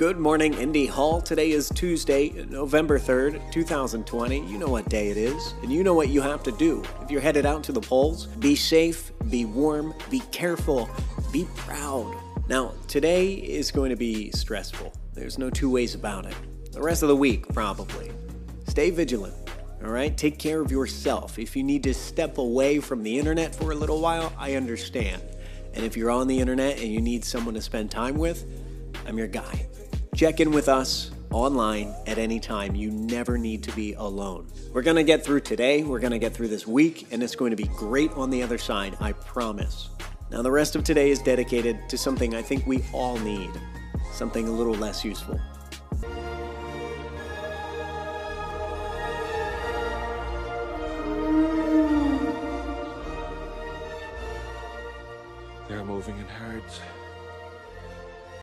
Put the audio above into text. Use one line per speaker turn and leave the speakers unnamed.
Good morning, Indy Hall. Today is Tuesday, November 3rd, 2020. You know what day it is, and you know what you have to do. If you're headed out to the polls, be safe, be warm, be careful, be proud. Now, today is going to be stressful. There's no two ways about it. The rest of the week, probably. Stay vigilant. All right, take care of yourself. If you need to step away from the internet for a little while, I understand. And if you're on the internet and you need someone to spend time with, I'm your guy. Check in with us online at any time. You never need to be alone. We're going to get through today, we're going to get through this week, and it's going to be great on the other side, I promise. Now, the rest of today is dedicated to something I think we all need, something a little less useful.
They're moving in herds.